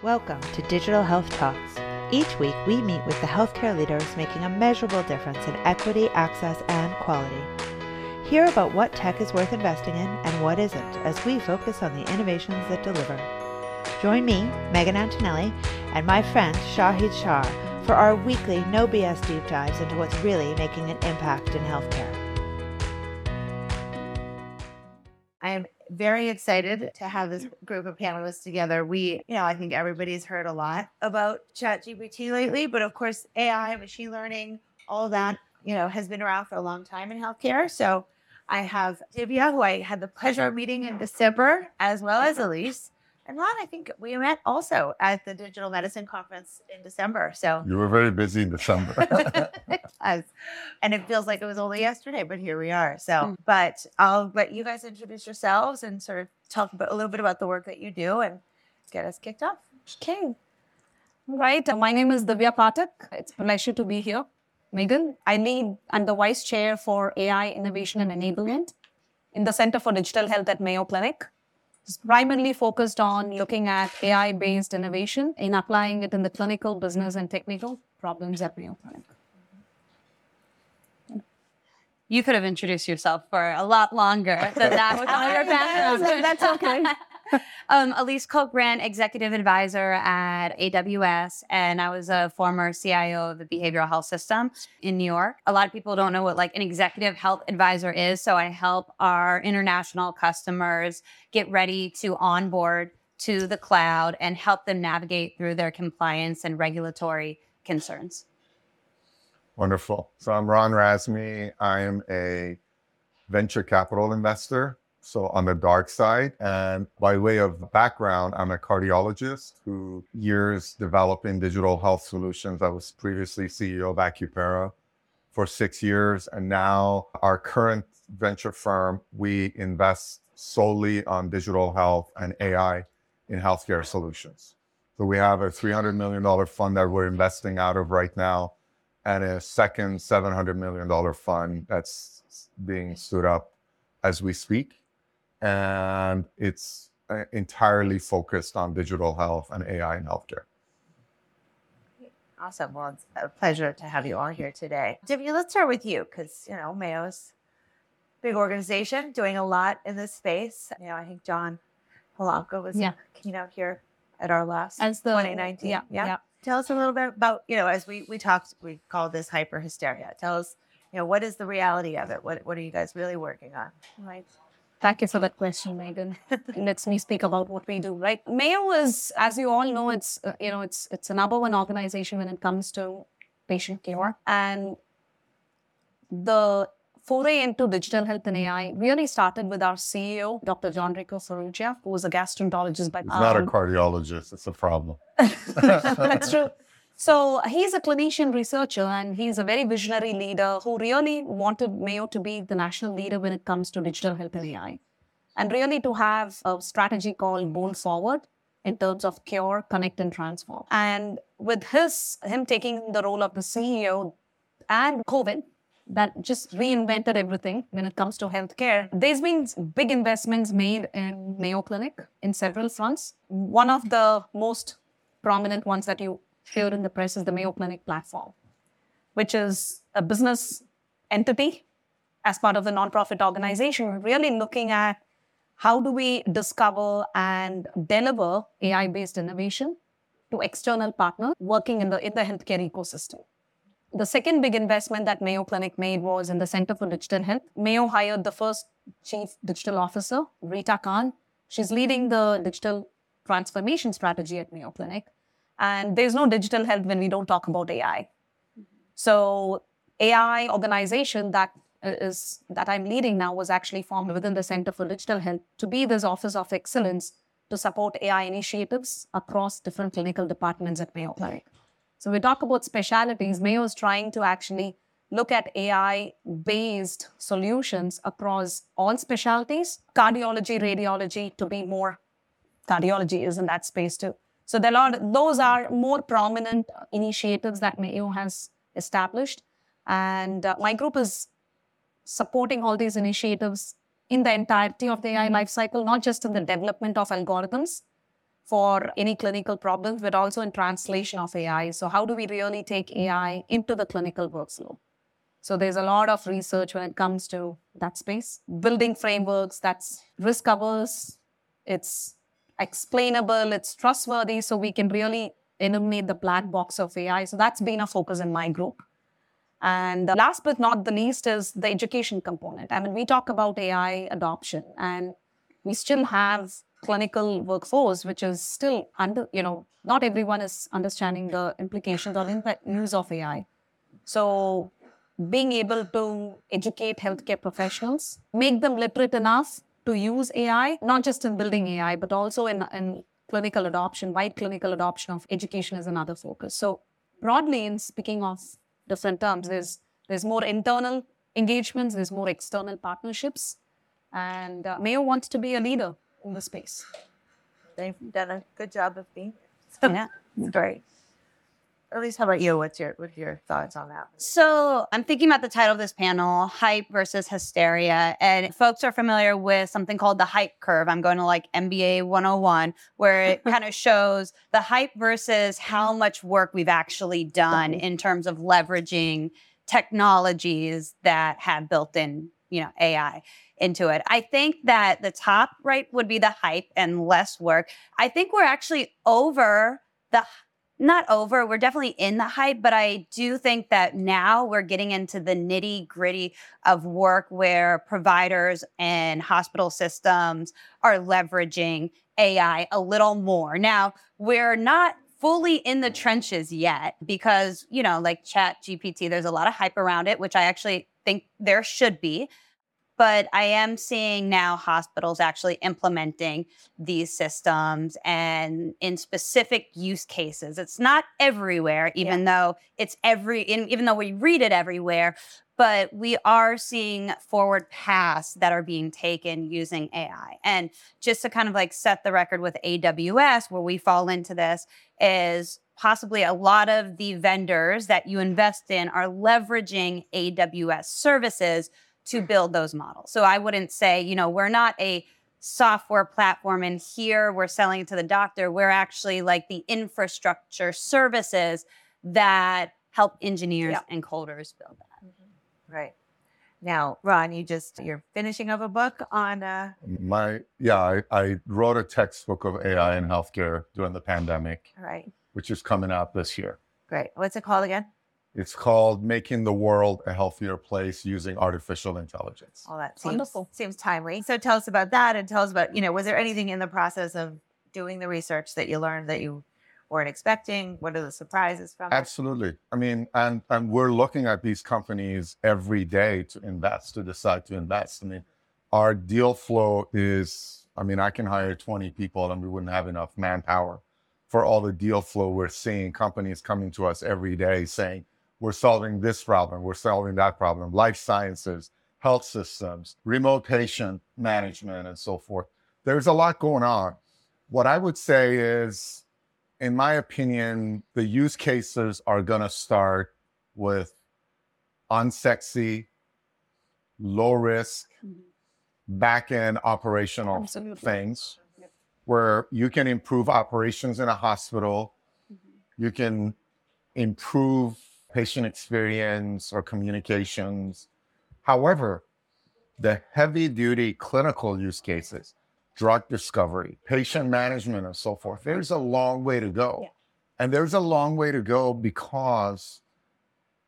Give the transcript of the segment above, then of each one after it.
Welcome to Digital Health Talks. Each week, we meet with the healthcare leaders making a measurable difference in equity, access, and quality. Hear about what tech is worth investing in and what isn't as we focus on the innovations that deliver. Join me, Megan Antonelli, and my friend Shahid Shah for our weekly No BS deep dives into what's really making an impact in healthcare. Very excited to have this group of panelists together. We, you know, I think everybody's heard a lot about ChatGPT lately, but of course, AI, machine learning, all that, you know, has been around for a long time in healthcare. So I have Divya, who I had the pleasure of meeting in December, as well as Elise. And Ron, I think we met also at the Digital Medicine Conference in December. So you were very busy in December. and it feels like it was only yesterday, but here we are. So, mm. but I'll let you guys introduce yourselves and sort of talk about, a little bit about the work that you do and get us kicked off. Okay. Right. My name is Divya Pathak. It's a pleasure to be here. Megan, I lead, I'm the vice chair for AI innovation and enablement in the Center for Digital Health at Mayo Clinic. It's primarily focused on looking at AI based innovation and applying it in the clinical, business, and technical problems at Mayo Clinic. You could have introduced yourself for a lot longer than that. With all your background. That's okay. um, Elise Kohl-Grant, executive advisor at AWS, and I was a former CIO of the behavioral health system in New York. A lot of people don't know what like an executive health advisor is, so I help our international customers get ready to onboard to the cloud and help them navigate through their compliance and regulatory concerns. Wonderful. So I'm Ron Razmi. I am a venture capital investor so on the dark side. And by way of background, I'm a cardiologist who years developing digital health solutions. I was previously CEO of Acupera for six years. And now our current venture firm, we invest solely on digital health and AI in healthcare solutions. So we have a $300 million fund that we're investing out of right now and a second $700 million fund that's being stood up as we speak and it's uh, entirely focused on digital health and AI in healthcare. Awesome. Well, it's a pleasure to have you all here today. Divya, let's start with you because, you know, Mayo's big organization doing a lot in this space. You know, I think John Halamka was yeah. keynote here at our last as the 2019. Yeah, yeah. yeah. Tell us a little bit about, you know, as we, we talked, we call this hype or hysteria. Tell us, you know, what is the reality of it? What, what are you guys really working on? Right. Thank you for that question, Megan. Lets me speak about what we do. Right, Mayo is, as you all know, it's uh, you know it's it's a number one organization when it comes to patient care, and the foray into digital health and AI really started with our CEO, Dr. Gianrico Farrugia, who was a gastroenterologist. But it's um, not a um, cardiologist; it's a problem. That's true. So he's a clinician researcher and he's a very visionary leader who really wanted Mayo to be the national leader when it comes to digital health and AI. And really to have a strategy called Bold Forward in terms of cure, connect, and transform. And with his him taking the role of the CEO and COVID, that just reinvented everything when it comes to healthcare. There's been big investments made in Mayo Clinic in several fronts. One of the most prominent ones that you here in the press is the Mayo Clinic platform, which is a business entity as part of the nonprofit organization, really looking at how do we discover and deliver AI-based innovation to external partners working in the, in the healthcare ecosystem. The second big investment that Mayo Clinic made was in the Center for Digital Health. Mayo hired the first chief digital officer, Rita Khan. She's leading the digital transformation strategy at Mayo Clinic. And there's no digital health when we don't talk about AI. So AI organization that uh, is that I'm leading now was actually formed within the Center for Digital Health to be this office of excellence to support AI initiatives across different clinical departments at Mayo Clinic. So we talk about specialities. Mayo is trying to actually look at AI-based solutions across all specialties, cardiology, radiology, to be more cardiology is in that space too. So there are those are more prominent initiatives that Mayo has established, and uh, my group is supporting all these initiatives in the entirety of the AI lifecycle, not just in the development of algorithms for any clinical problems, but also in translation of AI. So, how do we really take AI into the clinical workflow? So, there's a lot of research when it comes to that space, building frameworks that's risk averse, it's explainable, it's trustworthy, so we can really eliminate the black box of AI. So, that's been a focus in my group. And last but not the least is the education component. I mean, we talk about AI adoption, and we still have clinical workforce, which is still under, you know, not everyone is understanding the implications or the use of AI. So, being able to educate healthcare professionals, make them literate enough to use AI, not just in building AI, but also in, in clinical adoption, wide clinical adoption of education is another focus. So, broadly, in speaking of different terms, there's, there's more internal engagements, there's more external partnerships, and uh, Mayo wants to be a leader in the space. They've done a good job of being. Yeah. Great. Elise, how about you? What's your what's your thoughts on that? So I'm thinking about the title of this panel, hype versus hysteria. And folks are familiar with something called the hype curve. I'm going to like MBA 101, where it kind of shows the hype versus how much work we've actually done in terms of leveraging technologies that have built in, you know, AI into it. I think that the top right would be the hype and less work. I think we're actually over the not over. We're definitely in the hype, but I do think that now we're getting into the nitty gritty of work where providers and hospital systems are leveraging AI a little more. Now, we're not fully in the trenches yet because, you know, like Chat GPT, there's a lot of hype around it, which I actually think there should be but I am seeing now hospitals actually implementing these systems and in specific use cases. It's not everywhere, even yeah. though it's every, in, even though we read it everywhere, but we are seeing forward paths that are being taken using AI. And just to kind of like set the record with AWS, where we fall into this, is possibly a lot of the vendors that you invest in are leveraging AWS services to build those models. So I wouldn't say, you know, we're not a software platform and here we're selling it to the doctor. We're actually like the infrastructure services that help engineers yeah. and coders build that. Mm-hmm. Right. Now, Ron, you just you're finishing up a book on uh my yeah, I, I wrote a textbook of AI in healthcare during the pandemic. Right. Which is coming out this year. Great. What's it called again? It's called Making the World a Healthier Place Using Artificial Intelligence. Oh, that seems, Wonderful. seems timely. So tell us about that and tell us about, you know, was there anything in the process of doing the research that you learned that you weren't expecting? What are the surprises from Absolutely. I mean, and and we're looking at these companies every day to invest, to decide to invest. I mean, our deal flow is, I mean, I can hire 20 people and we wouldn't have enough manpower for all the deal flow we're seeing. Companies coming to us every day saying, we're solving this problem, we're solving that problem, life sciences, health systems, remote patient management, and so forth. There's a lot going on. What I would say is, in my opinion, the use cases are going to start with unsexy, low risk, mm-hmm. back end operational Absolutely. things where you can improve operations in a hospital, mm-hmm. you can improve patient experience or communications. However, the heavy duty clinical use cases, drug discovery, patient management, and so forth, there's a long way to go. Yeah. And there's a long way to go because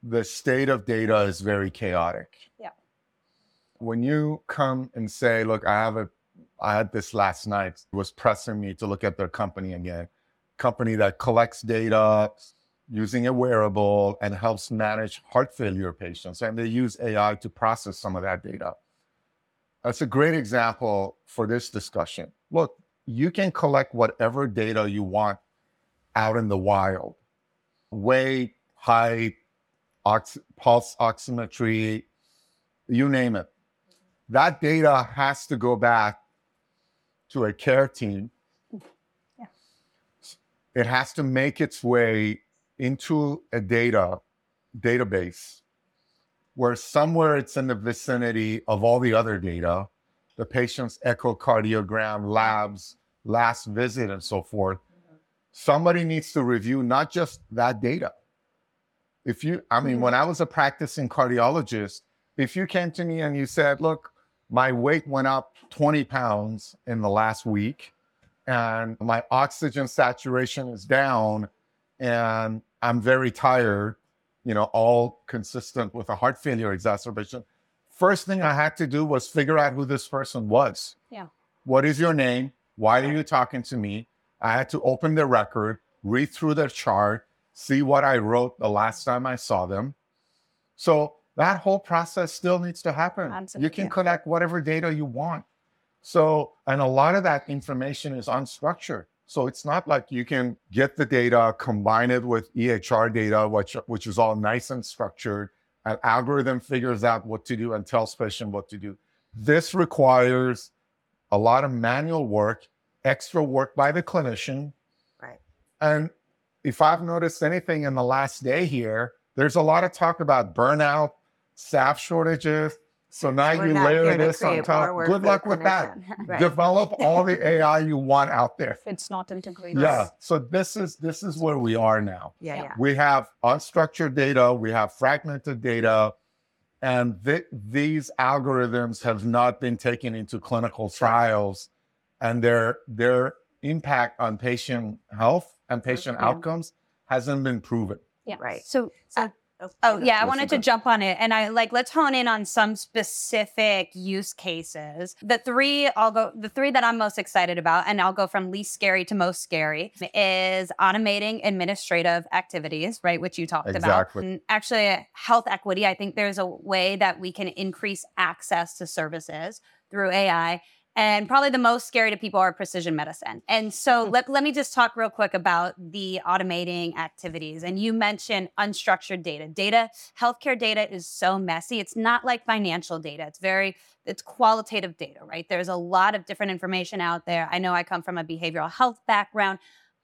the state of data is very chaotic. Yeah. When you come and say, look, I have a I had this last night, it was pressing me to look at their company again. Company that collects data, using a wearable and helps manage heart failure patients. And they use AI to process some of that data. That's a great example for this discussion. Look, you can collect whatever data you want out in the wild weight, height, ox- pulse oximetry, you name it. That data has to go back to a care team. Yeah. It has to make its way into a data database where somewhere it's in the vicinity of all the other data, the patient's echocardiogram, labs, last visit and so forth. Somebody needs to review not just that data. If you, I mean, mm-hmm. when I was a practicing cardiologist, if you came to me and you said, look, my weight went up 20 pounds in the last week and my oxygen saturation is down and I'm very tired, you know, all consistent with a heart failure exacerbation. First thing I had to do was figure out who this person was. Yeah. What is your name? Why are you talking to me? I had to open the record, read through the chart, see what I wrote the last time I saw them. So that whole process still needs to happen. Absolutely. You can collect whatever data you want. So, and a lot of that information is unstructured. So it's not like you can get the data, combine it with EHR data, which, which is all nice and structured. An algorithm figures out what to do and tells patient what to do. This requires a lot of manual work, extra work by the clinician. Right. And if I've noticed anything in the last day here, there's a lot of talk about burnout, staff shortages. So now We're you layer this on create more top. Good luck with that. Right. Develop all the AI you want out there. If it's not integrated. Yeah. So this is this is where we are now. Yeah, Yeah. yeah. We have unstructured data, we have fragmented data, and th- these algorithms have not been taken into clinical trials, and their their impact on patient health and patient Yeah. outcomes hasn't been proven. Yeah. Right. So, So, uh, oh yeah, I wanted to jump on it, and I like let's hone in on some specific use cases. The three I'll go, the three that I'm most excited about, and I'll go from least scary to most scary, is automating administrative activities, right, which you talked about. Exactly. And actually, health equity. I think there's a way that we can increase access to services through AI. And probably the most scary to people are precision medicine. And so hmm. let, let me just talk real quick about the automating activities. And you mentioned unstructured data. Data, healthcare data is so messy. It's not like financial data. It's very, it's qualitative data, right? There's a lot of different information out there. I know I come from a behavioral health background.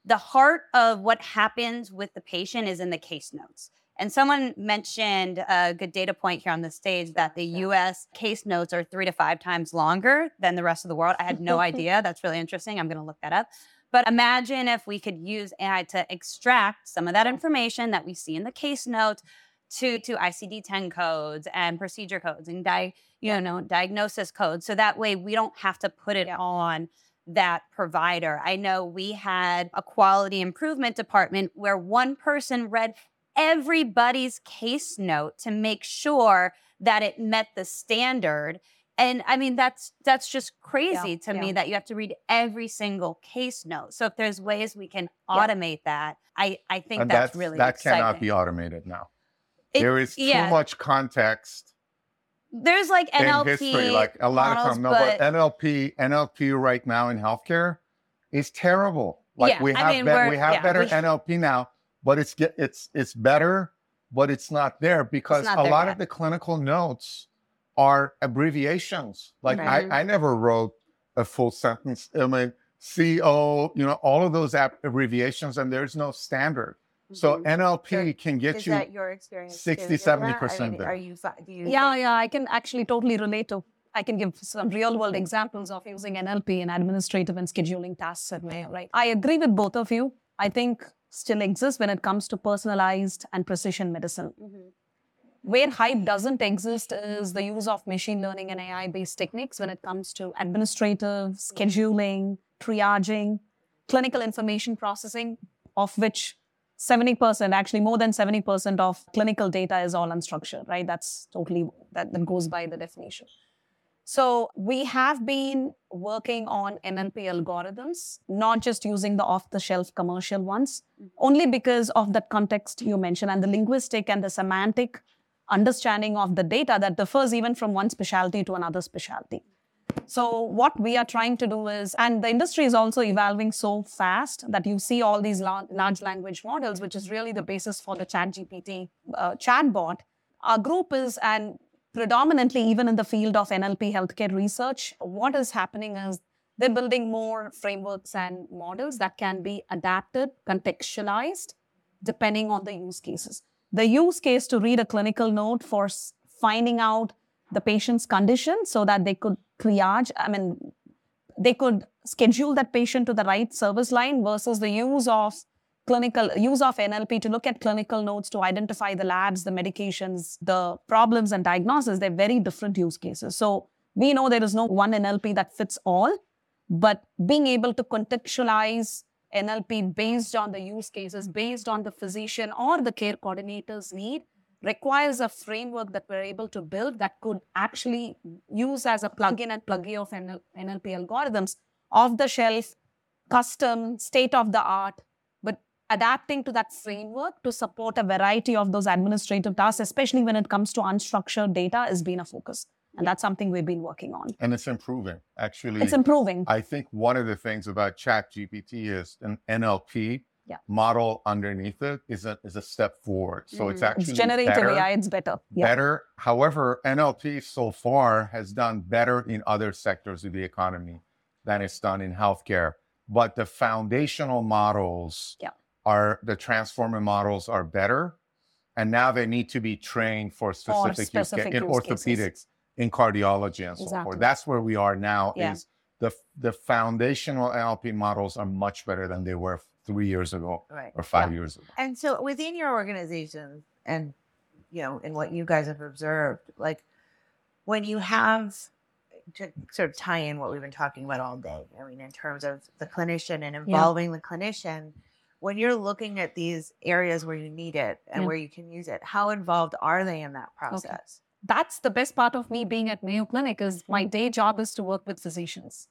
The heart of what happens with the patient is in the case notes. And someone mentioned a good data point here on the stage that the US case notes are three to five times longer than the rest of the world. I had no idea. That's really interesting. I'm going to look that up. But imagine if we could use AI to extract some of that information that we see in the case notes to, to ICD 10 codes and procedure codes and di- you know, diagnosis codes. So that way we don't have to put it on that provider. I know we had a quality improvement department where one person read everybody's case note to make sure that it met the standard and i mean that's that's just crazy to me that you have to read every single case note so if there's ways we can Yeah. automate that i i think and that's, that's, really that exciting. cannot be automated now. It- there is too yeah. much context there's like nlp history. Like a lot models, of time, no, but but- NLP, NLP right now in healthcare is terrible. Like Yeah, we I have, mean, bet- we're- have yeah, better we- NLP now, but it's get it's it's better, but it's not there because not a there lot yet. of the clinical notes are abbreviations. Like Right. I, I never wrote a full sentence. I mean, CO, you know, all of those ab- abbreviations, and there's no standard. So Mhm. NLP Sure. can get Is you. that your experience? 60, 70% there. Are you, do you? Yeah, yeah, I can actually totally relate to. I can give some real world examples of using NLP in administrative and scheduling tasks at Mayo, right? I agree with both of you. I think still exists when it comes to personalized and precision medicine. Mhm. Where hype doesn't exist is the use of machine learning and AI based techniques when it comes to administrative, scheduling, triaging, clinical information processing, of which 70%, actually more than 70% of clinical data is all unstructured, right? That's totally, that, that goes by the definition. So we have been working on NLP algorithms, not just using the off-the-shelf commercial ones, only because of that context you mentioned and the linguistic and the semantic understanding of the data that differs even from one specialty to another specialty. So what we are trying to do is, and the industry is also evolving so fast that you see all these lar- large language models, which is really the basis for the ChatGPT uh, chatbot. Our group is, and predominantly even in the field of NLP healthcare research, what is happening is they're building more frameworks and models that can be adapted, contextualized, depending on the use cases. The use case to read a clinical note for finding out the patient's condition so that they could triage, I mean, they could schedule that patient to the right service line versus the use of clinical use of NLP to look at clinical notes to identify the labs, the medications, the problems and diagnosis. They're very different use cases. So we know there is no one NLP that fits all, but being able to contextualize NLP based on the use cases, based on the physician or the care coordinator's need, requires a framework that we're able to build that could actually use as a plugin and plug-in of NLP algorithms off the shelf, custom, state of the art, adapting to that framework to support a variety of those administrative tasks, especially when it comes to unstructured data, has been a focus. And that's something we've been working on. And it's improving. Actually, It's improving. I think one of the things about Chat GPT is an NLP Yeah. model underneath it is a is a step forward. So it's Mhm. actually It's generative better, AI, it's better. Yeah. better. However, NLP so far has done better in other sectors of the economy than it's done in healthcare. But the foundational models Yeah. Are the transformer models are better. And now they need to be trained for specific, use ca- specific in use cases. orthopedics, in cardiology, and so Exactly. forth. That's where we are now. Yeah. Is the the foundational NLP models are much better than they were three years ago Right. or five years ago. And so within your organization and you know, in what you guys have observed, like when you have to sort of tie in what we've been talking about all day, I mean, in terms of the clinician and involving the clinician, when you're looking at these areas where you need it and Yeah. where you can use it, how involved are they in that process? that's the best part of me being at Mayo Clinic is my day job is to work with physicians,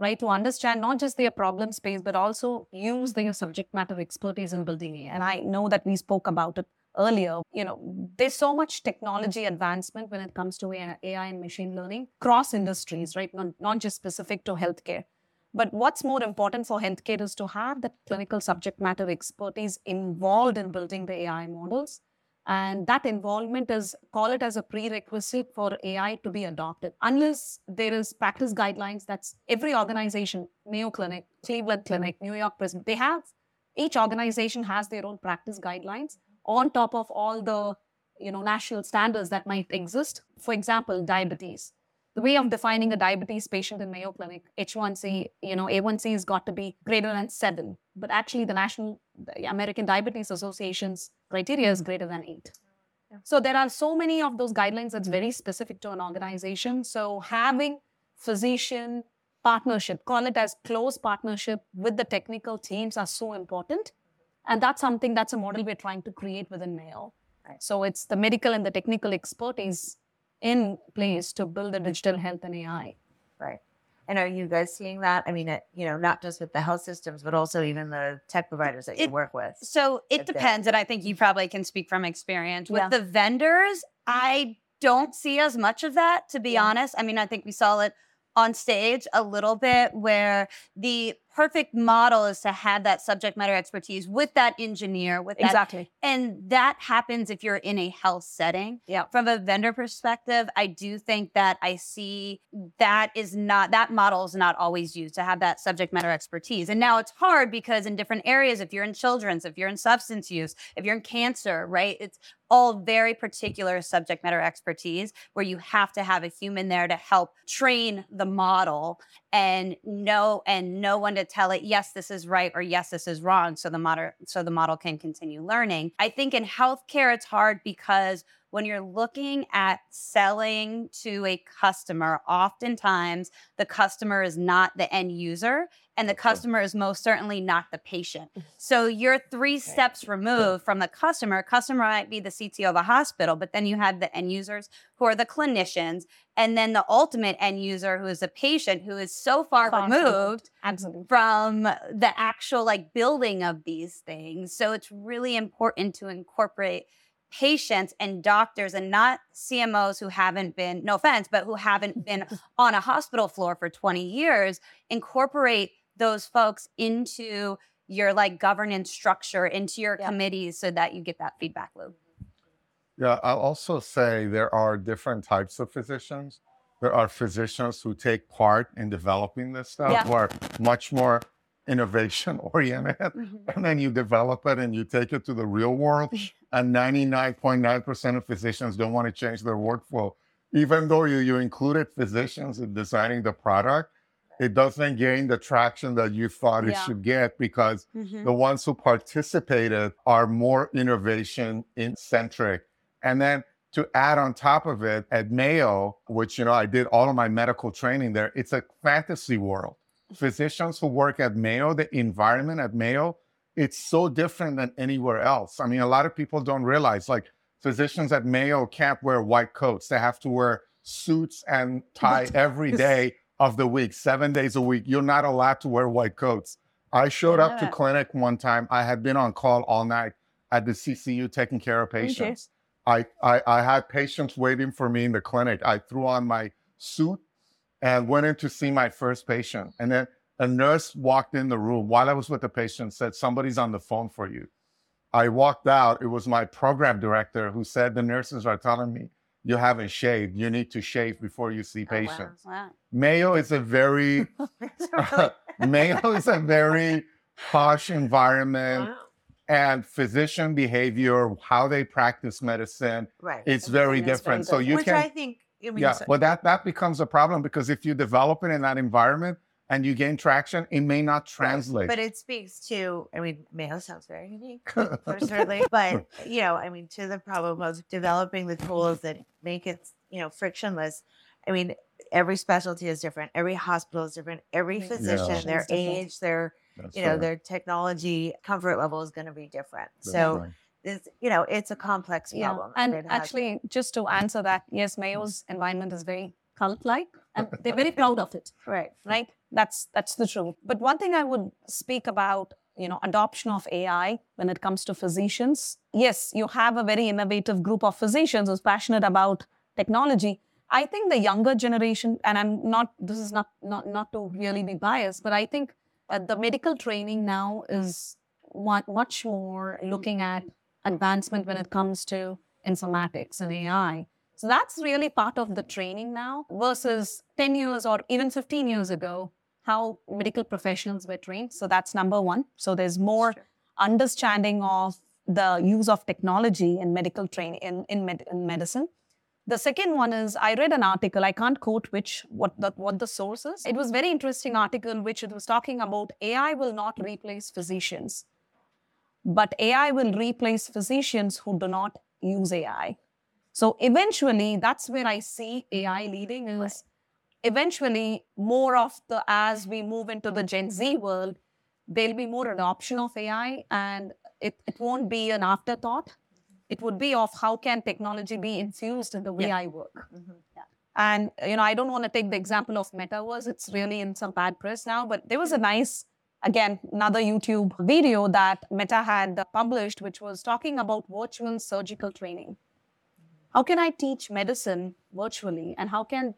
right? To understand not just their problem space, but also use their subject matter expertise in building it. And I know that we spoke about it earlier. You know, there's so much technology advancement when it comes to AI AI and machine learning cross industries, right? Not, not just specific to healthcare. But what's more important for healthcare is to have that clinical subject matter expertise involved in building the AI models. And that involvement is call it as a prerequisite for ai to be adopted. Unless there is practice guidelines that's every organization mayo clinic cleveland clinic new york prison they have each organization has their own practice guidelines on top of all the you know national standards that might exist. For example diabetes the way of defining a diabetes patient in Mayo Clinic, H1C, you know, A1C has got to be greater than seven. But actually, the National the American Diabetes Association's criteria is greater than eight. So there are so many of those guidelines that's very specific to an organization. So having physician partnership, call it as close partnership with the technical teams are so important. And that's something that's a model we're trying to create within Mayo. Right. So it's the medical and the technical expertise in place to build the digital health and AI. Right. And are you guys seeing that? I mean, it, you know, not just with the health systems, but also even the tech providers that you work with. So it depends, and I think you probably can speak from experience. With Yeah. the vendors, I don't see as much of that, to be Yeah. honest. I mean, I think we saw it on stage a little bit where the perfect model is to have that subject matter expertise with that engineer, with that Exactly. and that happens if you're in a health setting. Yeah. From a vendor perspective, I do think that I see that is not that model is not always used to have that subject matter expertise. And now it's hard because in different areas, if you're in children's, if you're in substance use, if you're in cancer, right? It's all very particular subject matter expertise where you have to have a human there to help train the model and no and no one to tell it yes this is right or yes this is wrong so the model so the model can continue learning. I think in healthcare it's hard because when you're looking at selling to a customer oftentimes the customer is not the end user and the customer is most certainly not the patient. So you're three steps removed from the customer. Customer might be the cto of a hospital but then you have the end users who are the clinicians and then the ultimate end user who is the patient who is so far Far removed Absolutely. from the actual like building of these things. So it's really important to incorporate patients and doctors and not cmos who haven't been no offense but who haven't been on a hospital floor for 20 years incorporate those folks into your like governance structure into your Yeah. committees so that you get that feedback loop Yeah, I'll also say there are different types of physicians. There are physicians who take part in developing this stuff, Yeah. who are much more innovation oriented. Mm-hmm. And then you develop it and you take it to the real world. And 99.9% of physicians don't want to change their workflow. Even though you, you included physicians in designing the product, it doesn't gain the traction that you thought it Yeah. should get because Mhm. the ones who participated are more innovation centric. And then to add on top of it, at Mayo, which you know I did all of my medical training there, it's a fantasy world. Physicians who work at Mayo, the environment at Mayo, it's so different than anywhere else. I mean, a lot of people don't realize like physicians at Mayo can't wear white coats. They have to wear suits and tie every day of the week, seven days a week. You're not allowed to wear white coats. I showed up to clinic one time. I had been on call all night at the CCU taking care of patients. I, I, I had patients waiting for me in the clinic. I threw on my suit and went in to see my first patient. And then a nurse walked in the room while I was with the patient, said, Somebody's on the phone for you. I walked out. It was my program director who said, The nurses are telling me you haven't shaved. You need to shave before you see Oh, wow. patients. Wow. Mayo is a very Mayo is a very harsh environment Wow. and physician behavior, how they practice medicine, Right. it's very is very different. So different. you Which can I think, I mean, yeah, but that that becomes a problem because if you develop it in that environment and you gain traction, it may not translate. But it speaks to, I mean, Mayo sounds very unique, for certainly. But, you know, I mean, to the problem of developing the tools that make it, you know, frictionless. I mean, every specialty is different. Every hospital is different. Every physician, Yeah. their age, their, That's you know, right. their technology comfort level is going to be different. That's so, right. it's, you know, it's a complex Yeah, problem. and it has- actually, just to answer that, yes, mm. Mayo's environment is very cult-like, and they're very proud of it. right. right that's that's the truth. But one thing i would speak about you know adoption of ai when it comes to physicians yes you have a very innovative group of physicians who's passionate about technology. I think the younger generation and i'm not this is not not not to really be biased but i think uh, the medical training now is much more looking at advancement when it comes to informatics and ai so that's really part of the training now versus 10 years or even 15 years ago, how medical professionals were trained. So that's number one. So there's more understanding of the use of technology in medical training in, in, med- in medicine. The second one is I read an article, I can't quote which what the what the source is. It was very interesting article which it was talking about AI will not replace physicians, but AI will replace physicians who do not use AI. So eventually, that's where I see AI mm-hmm. leading is eventually more of the as we move into the Gen Z world, there'll be more adoption of AI and it, it won't be an afterthought. Mm-hmm. It would be of how can technology be infused in the way I work. Mm-hmm. Yeah. And you know, I don't want to take the example of metaverse. It's really in some bad press now, but there was a nice, again, another YouTube video that Meta had uh, published, which was talking about virtual surgical training. How can I teach medicine virtually, and how can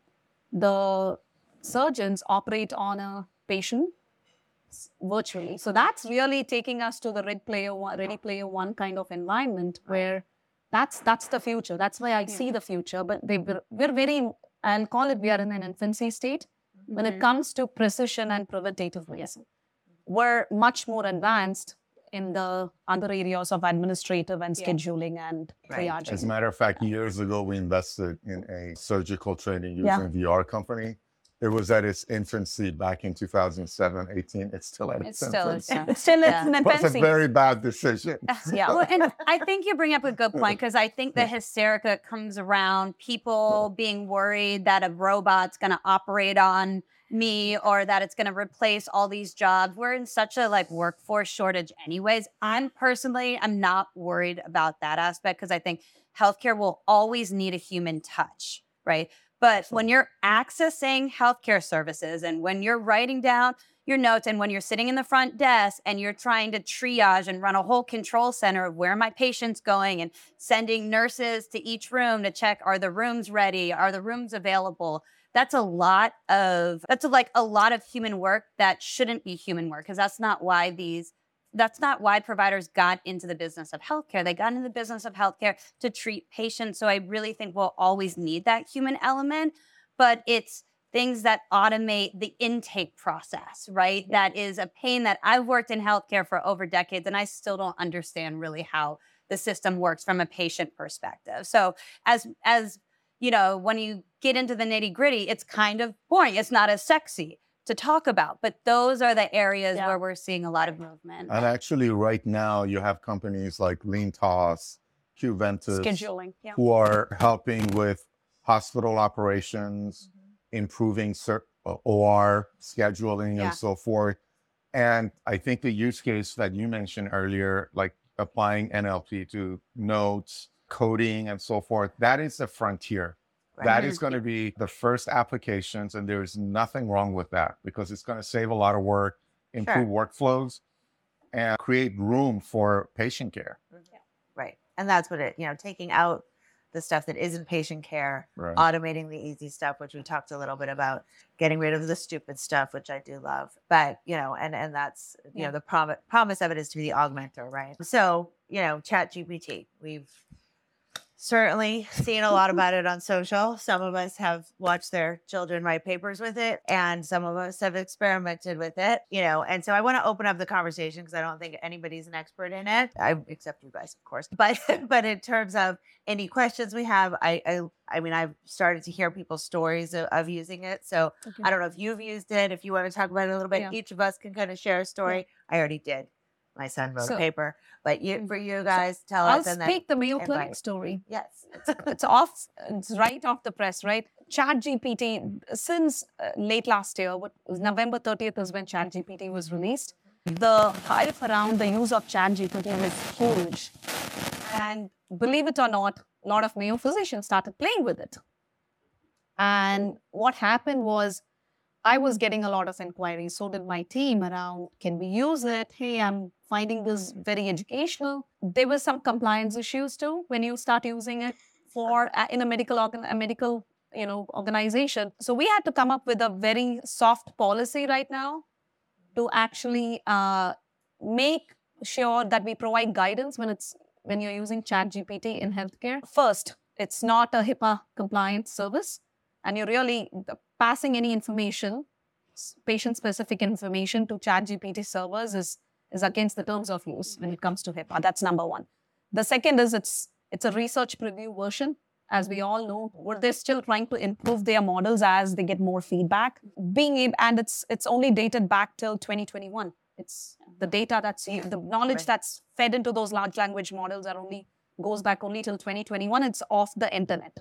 the surgeons operate on a patient virtually? So that's really taking us to the Red Player One, Ready Player One kind of environment where that's that's the future. That's why I see the future. But they, we're, we're very, I'll call it, we are in an infancy state when it mm-hmm. comes to precision and preventative medicine. We're much more advanced in the other areas of administrative and Yeah. scheduling and Right. triaging. As a matter of fact, years ago, we invested in a surgical training using Yeah. VR company. It was at its infancy back in 2007, 18. It's still at It's its still infancy. yeah. Uh, it's still Yeah. it's an It was a infancy. very bad decision. yeah. Well, and I think you bring up a good point because I think the hysterica comes around people being worried that a robot's going to operate on me or that it's going to replace all these jobs. We're in such a like workforce shortage anyways. I'm personally I'm not worried about that aspect because I think healthcare will always need a human touch, right? But when you're accessing healthcare services and when you're writing down your notes and when you're sitting in the front desk and you're trying to triage and run a whole control center of where my patient's going and sending nurses to each room to check are the rooms ready are the rooms available that's a lot of that's like a lot of human work that shouldn't be human work because that's not why these that's not why providers got into the business of healthcare. They got into the business of healthcare to treat patients. So I really think we'll always need that human element, but it's things that automate the intake process, right? That is a pain that I've worked in healthcare for over decades and I still don't understand really how the system works from a patient perspective. So as as you know, when you get into the nitty gritty, it's kind of boring. It's not as sexy to talk about. But those are the areas Yeah. where we're seeing a lot of movement. And actually, right now, you have companies like LeanTaaS, Qventus, Scheduling. Yeah. who are helping with hospital operations, improving cer- uh, OR scheduling, Yeah. and so forth. And I think the use case that you mentioned earlier, like applying NLP to notes, coding, and so forth, that is the frontier. That is going to be the first applications, and there's nothing wrong with that because it's going to save a lot of work, improve workflows, and create room for patient care. Mm-hmm. Right. And that's what it, you know, taking out the stuff that isn't patient care, Right. automating the easy stuff, which we talked a little bit about, getting rid of the stupid stuff, which I do love. But, you know, and and that's, you Yeah. know, the prom- promise of it is to be the augmenter, right? So, you know, chat GPT, we've certainly seen a lot about it on social. Some of us have watched their children write papers with it, and some of us have experimented with it, you know. And so I want to open up the conversation because I don't think anybody's an expert in it, I, except you guys, of course. But but in terms of any questions we have, I I, I mean, I've started to hear people's stories of, of using it. So Okay. I don't know if you've used it. If you want to talk about it a little bit, Yeah. each of us can kind of share a story. I already did. My son wrote So- a paper, but you Mm. for you guys, tell I'll us and then speak the Mayo Clinic story. yes. it's off it's right off the press right chat gpt since uh, late last year what was november 30th is when chat gpt was released the hype around the use of chat gpt was huge and believe it or not a lot of mayo physicians started playing with it and what happened was I was getting a lot of inquiries. So did my team around can we use it? Hey, I'm finding this very educational. There were some compliance issues too when you start using it for uh, in a medical organ, a medical you know organization. So we had to come up with a very soft policy right now to actually uh, make sure that we provide guidance when it's when you're using Chat GPT in healthcare. First, it's not a HIPAA compliant service, and you're really passing any information, patient specific information to Chat GPT servers is is against the terms of use when it comes to HIPAA. That's number one. The second is it's it's a research preview version. As we all know, where they're still trying to improve their models as they get more feedback. Being able, and it's it's only dated back till 2021. It's the data that's the knowledge that's fed into those large language models are only goes back only till 2021. It's off the internet.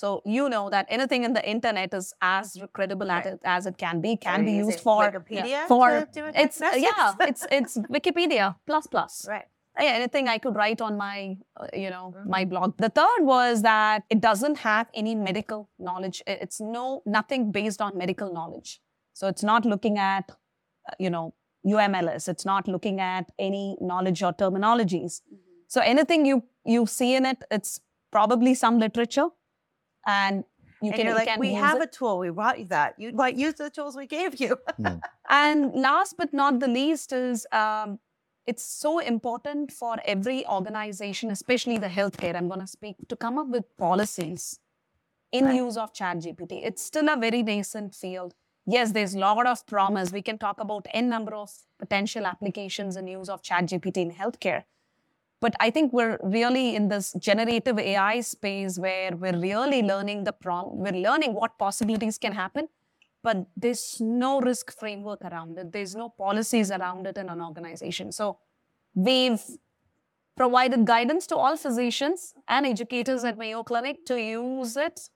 So you know that anything in the internet is as credible Right. it as it can be, can be used for Wikipedia for to a it's yeah, it's it's Wikipedia plus plus. right. Yeah, anything I could write on my uh, you know Mhm. my blog. The third was that it doesn't have any medical knowledge. It's no nothing based on medical knowledge. So it's not looking at uh, you know UMLS. It's not looking at any knowledge or terminologies. So anything you you see in it, it's probably some literature, and you and can, you're like, can we have it. a tool. We brought you that. You but use the tools we gave you. And last but not the least is um, it's so important for every organization, especially the healthcare, I'm going to speak, to come up with policies in Right. use of ChatGPT. It's still a very nascent field. Yes, there's a lot of promise. We can talk about n number of potential applications and use of ChatGPT in healthcare. But I think we're really in this generative AI space where we're really learning the prompt, we're learning what possibilities can happen but there's no risk framework around it. There's no policies around it in an organization. So we've provided guidance to all physicians and educators at Mayo Clinic to use it.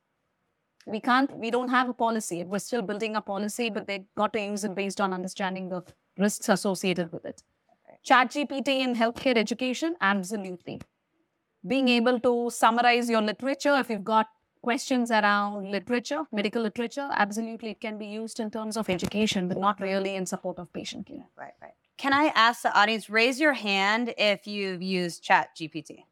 We can't, we don't have a policy. We're still building a policy, but they got to use it based on understanding the risks associated with it. ChatGPT in healthcare education, absolutely. Being able to summarize your literature, if you've got questions around literature, medical literature, absolutely it can be used in terms of education, but not really in support of patient care. Right, right. Can I ask the audience, raise your hand if you've used Chat GPT?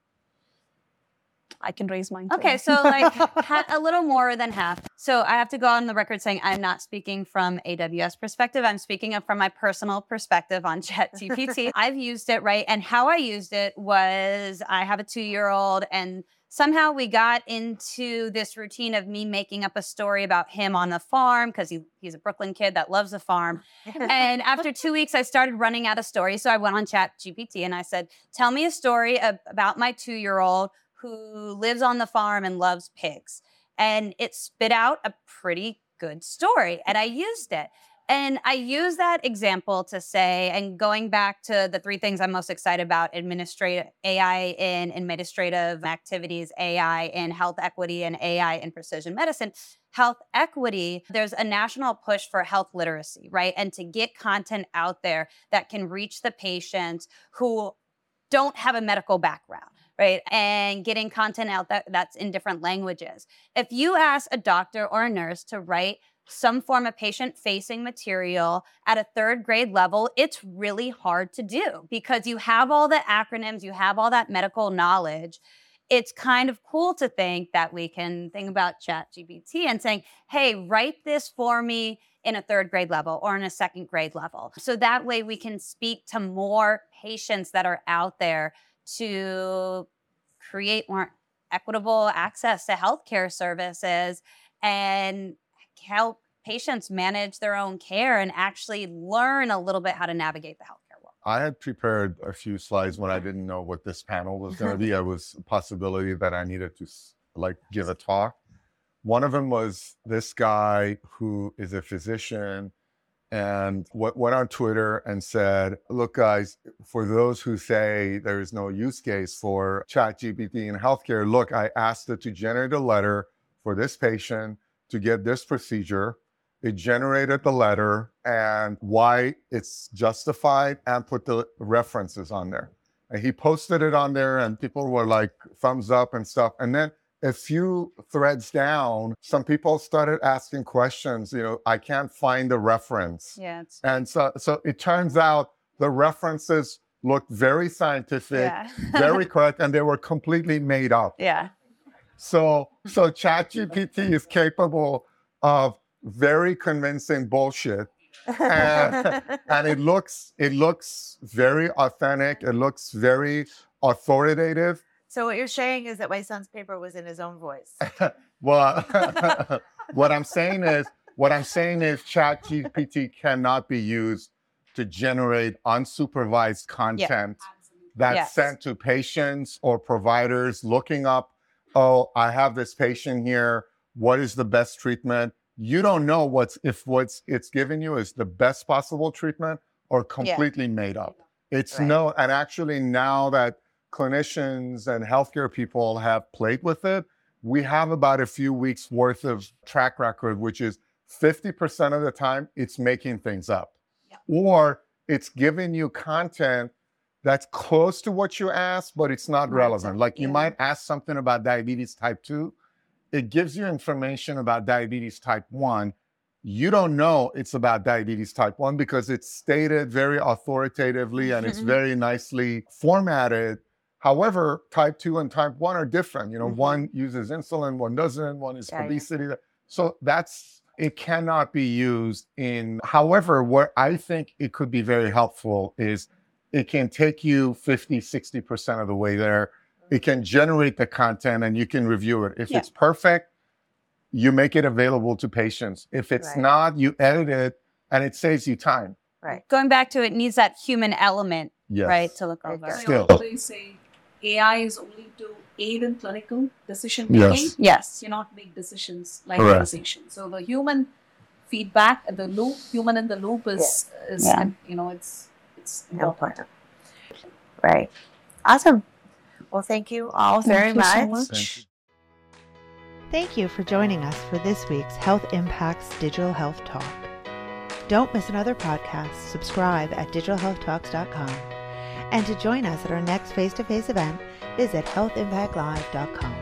I can raise mine. too. Okay, so like ha- a little more than half. So I have to go on the record saying I'm not speaking from AWS perspective. I'm speaking from my personal perspective on ChatGPT. I've used it right, and how I used it was I have a two-year-old, and somehow we got into this routine of me making up a story about him on the farm because he, he's a Brooklyn kid that loves the farm. and after two weeks, I started running out of stories. So I went on Chat GPT and I said, Tell me a story ab- about my two year old who lives on the farm and loves pigs. And it spit out a pretty good story. And I used it. And I use that example to say, and going back to the three things I'm most excited about administrative AI in administrative activities, AI in health equity, and AI in precision medicine. Health equity, there's a national push for health literacy, right? And to get content out there that can reach the patients who don't have a medical background right? And getting content out that, that's in different languages. If you ask a doctor or a nurse to write some form of patient facing material at a third grade level, it's really hard to do because you have all the acronyms, you have all that medical knowledge. It's kind of cool to think that we can think about ChatGPT and saying, hey, write this for me in a third grade level or in a second grade level. So that way we can speak to more patients that are out there to create more equitable access to healthcare services and help patients manage their own care and actually learn a little bit how to navigate the healthcare world. I had prepared a few slides when I didn't know what this panel was going to be. It was a possibility that I needed to like give a talk. One of them was this guy who is a physician and what went on Twitter and said, Look, guys, for those who say there is no use case for ChatGPT in healthcare, look, I asked it to generate a letter for this patient to get this procedure. It generated the letter and why it's justified and put the references on there. And he posted it on there, and people were like, thumbs up and stuff. And then a few threads down, some people started asking questions. You know, I can't find the reference. Yeah. And so, so it turns out the references looked very scientific, Yeah. very correct, and they were completely made up. yeah. So, so ChatGPT is capable of very convincing bullshit, and, and it looks it looks very authentic. It looks very authoritative. So what you're saying is that my son's paper was in his own voice. Well, what I'm saying is, what I'm saying is, ChatGPT cannot be used to generate unsupervised content that's Yes. sent to patients or providers looking up, oh, I have this patient here. What is the best treatment? You don't know what's if what's it's giving you is the best possible treatment or completely made up. It's Right. no, and actually now that clinicians and healthcare people have played with it, we have about a few weeks worth of track record, which is 50% of the time it's making things up. Or it's giving you content that's close to what you asked, but it's not Right. relevant. Like you might ask something about diabetes type 2, it gives you information about diabetes type 1. You don't know it's about diabetes type 1 because it's stated very authoritatively and it's very nicely formatted. However, type 2 and type 1 are different. You know, Mhm. one uses insulin, one doesn't, one is Yeah, yeah. obesity. So that's it cannot be used in however what I think it could be very helpful is it can take you 50 60% of the way there it can generate the content and you can review it if Yeah. it's perfect you make it available to patients if it's Right. not you edit it and it saves you time right. Going back to it needs that human element, yes right, to look over. Still. Always say AI is only to aid in clinical decision making. Yes. making. Yes. Cannot make decisions like Correct. organization. So the human feedback and the loop, human in the loop is is Yeah. you know it's it's Important. important. Right. Awesome. Well, thank you all Thank very you so much. Thank you. Thank you for joining us for this week's Health Impacts Digital Health Talk. Don't miss another podcast. Subscribe at digitalhealthtalks.com. And to join us at our next face to face event, visit healthimpactlive.com.